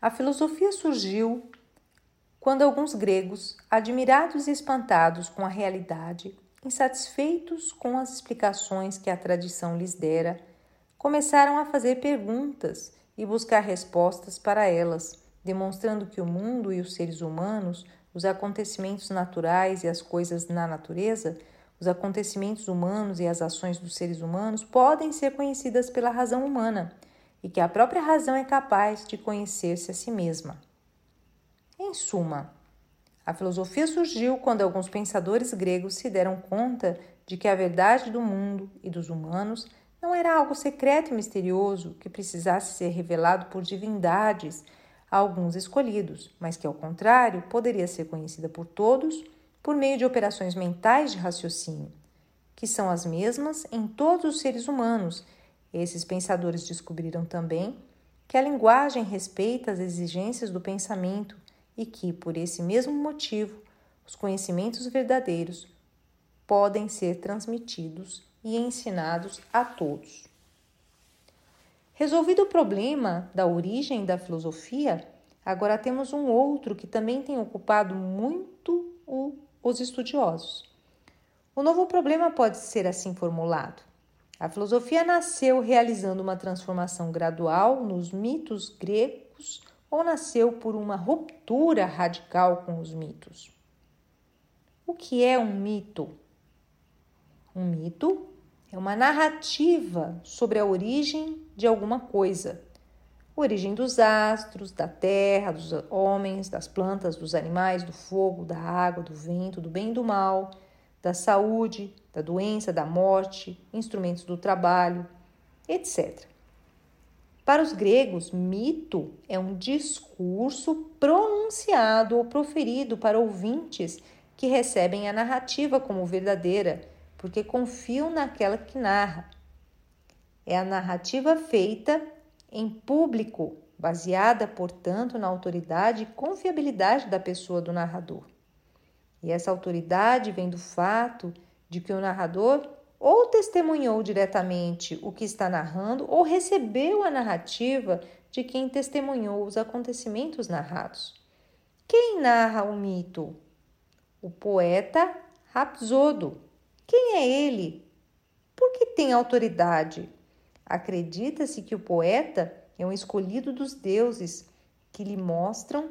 A filosofia surgiu quando alguns gregos, admirados e espantados com a realidade, insatisfeitos com as explicações que a tradição lhes dera, começaram a fazer perguntas e buscar respostas para elas, demonstrando que o mundo e os seres humanos, os acontecimentos naturais e as coisas na natureza, os acontecimentos humanos e as ações dos seres humanos podem ser conhecidas pela razão humana e que a própria razão é capaz de conhecer-se a si mesma. Em suma, a filosofia surgiu quando alguns pensadores gregos se deram conta de que a verdade do mundo e dos humanos não era algo secreto e misterioso que precisasse ser revelado por divindades a alguns escolhidos, mas que, ao contrário, poderia ser conhecida por todos por meio de operações mentais de raciocínio, que são as mesmas em todos os seres humanos esses pensadores descobriram também que a linguagem respeita as exigências do pensamento e que, por esse mesmo motivo, os conhecimentos verdadeiros podem ser transmitidos e ensinados a todos. Resolvido o problema da origem da filosofia, agora temos um outro que também tem ocupado muito os estudiosos. O novo problema pode ser assim formulado: a filosofia nasceu realizando uma transformação gradual nos mitos gregos ou nasceu por uma ruptura radical com os mitos? O que é um mito? Um mito é uma narrativa sobre a origem de alguma coisa. A origem dos astros, da terra, dos homens, das plantas, dos animais, do fogo, da água, do vento, do bem e do mal da saúde, da doença, da morte, instrumentos do trabalho, etc. Para os gregos, mito é um discurso pronunciado ou proferido para ouvintes que recebem a narrativa como verdadeira, porque confiam naquela que narra. É a narrativa feita em público, baseada, portanto, na autoridade e confiabilidade da pessoa do narrador. E essa autoridade vem do fato de que o narrador ou testemunhou diretamente o que está narrando ou recebeu a narrativa de quem testemunhou os acontecimentos narrados. Quem narra o mito? O poeta Rapsodo. Quem é ele? Por que tem autoridade? Acredita-se que o poeta é um escolhido dos deuses que lhe mostram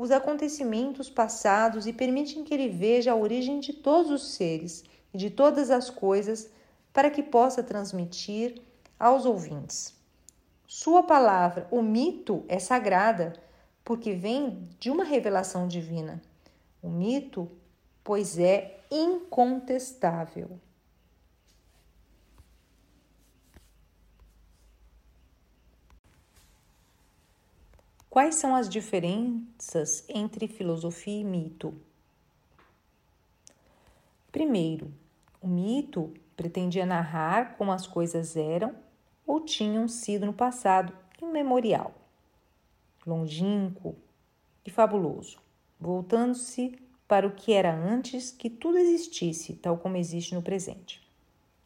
os acontecimentos passados e permitem que ele veja a origem de todos os seres e de todas as coisas para que possa transmitir aos ouvintes. Sua palavra, o mito, é sagrada porque vem de uma revelação divina. O mito, pois é incontestável. Quais são as diferenças entre filosofia e mito? Primeiro, o mito pretendia narrar como as coisas eram ou tinham sido no passado imemorial, longínquo e fabuloso, voltando-se para o que era antes que tudo existisse, tal como existe no presente.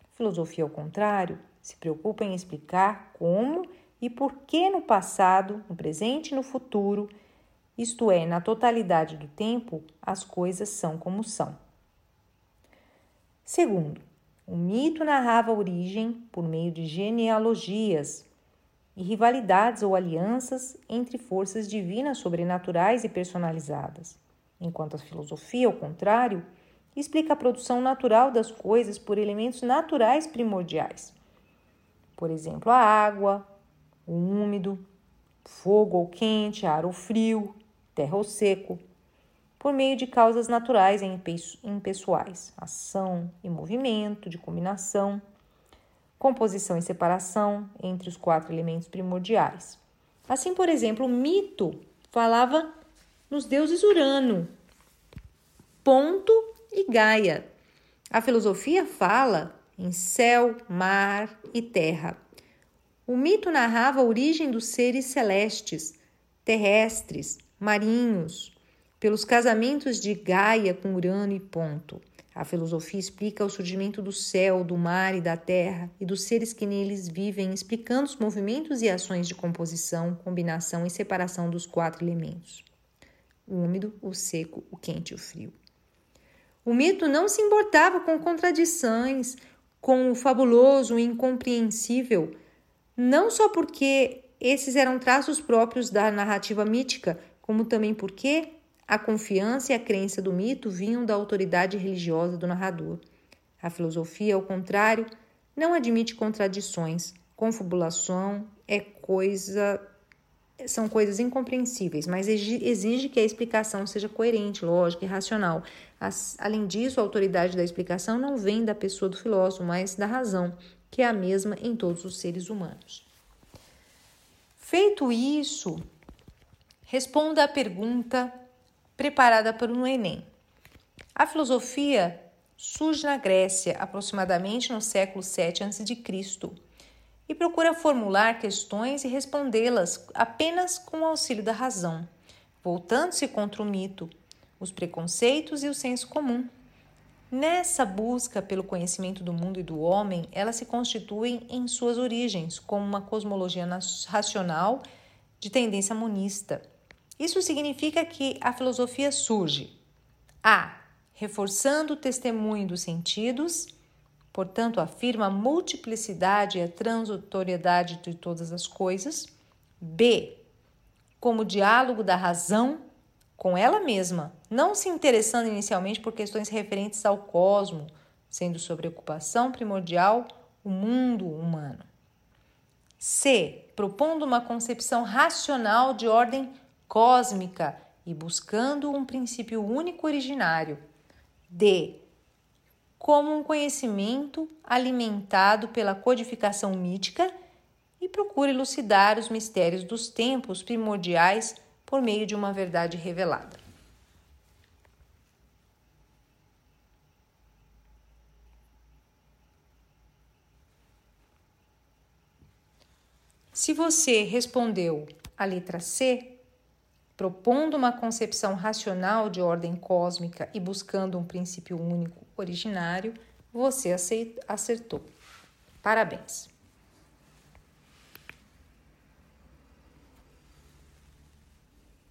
A filosofia, ao contrário, se preocupa em explicar como e por que no passado, no presente e no futuro, isto é, na totalidade do tempo, as coisas são como são. Segundo, o mito narrava a origem por meio de genealogias e rivalidades ou alianças entre forças divinas sobrenaturais e personalizadas, enquanto a filosofia, ao contrário, explica a produção natural das coisas por elementos naturais primordiais. Por exemplo, a água, o úmido, fogo ou quente, ar ou frio, terra ou seco, por meio de causas naturais e impessoais, ação e movimento, de combinação, composição e separação entre os quatro elementos primordiais. Assim, por exemplo, o mito falava nos deuses Urano, Ponto e Gaia. A filosofia fala em céu, mar e terra. O mito narrava a origem dos seres celestes, terrestres, marinhos, pelos casamentos de Gaia com Urano e Ponto. A filosofia explica o surgimento do céu, do mar e da terra e dos seres que neles vivem, explicando os movimentos e ações de composição, combinação e separação dos quatro elementos: o úmido, o seco, o quente e o frio. O mito não se importava com contradições, com o fabuloso, o incompreensível, não só porque esses eram traços próprios da narrativa mítica, como também porque a confiança e a crença do mito vinham da autoridade religiosa do narrador. A filosofia, ao contrário, não admite contradições. Confabulação é coisa são coisas incompreensíveis, mas exige que a explicação seja coerente, lógica e racional. além disso, a autoridade da explicação não vem da pessoa do filósofo, mas da razão, que é a mesma em todos os seres humanos. Feito isso, responda à pergunta preparada para o Enem. A filosofia surge na Grécia, aproximadamente no século 7 a.C., e procura formular questões e respondê-las apenas com o auxílio da razão, voltando-se contra o mito, os preconceitos e o senso comum. Nessa busca pelo conhecimento do mundo e do homem, elas se constituem em suas origens como uma cosmologia racional de tendência monista isso significa que a filosofia surge a. reforçando o testemunho dos sentidos, portanto, afirma a multiplicidade e a transitoriedade de todas as coisas. B. Como diálogo da razão com ela mesma, não se interessando inicialmente por questões referentes ao cosmo, sendo sua preocupação primordial o mundo humano. C. Propondo uma concepção racional de ordem cósmica e buscando um princípio único originário. D. Como um conhecimento alimentado pela codificação mítica e procura elucidar os mistérios dos tempos primordiais por meio de uma verdade revelada. Se você respondeu a letra C, propondo uma concepção racional de ordem cósmica e buscando um princípio único originário, você acertou. Parabéns!